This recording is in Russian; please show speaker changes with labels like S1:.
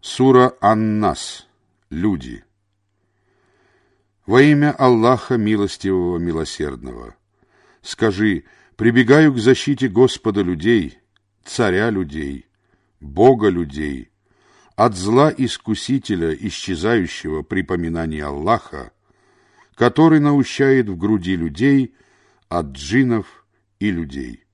S1: Сура Аннас. Люди. Во имя Аллаха Милостивого Милосердного. Скажи, прибегаю к защите Господа людей, Царя людей, Бога людей, от зла искусителя, исчезающего при поминании Аллаха, который наущает в груди людей от джинов и людей.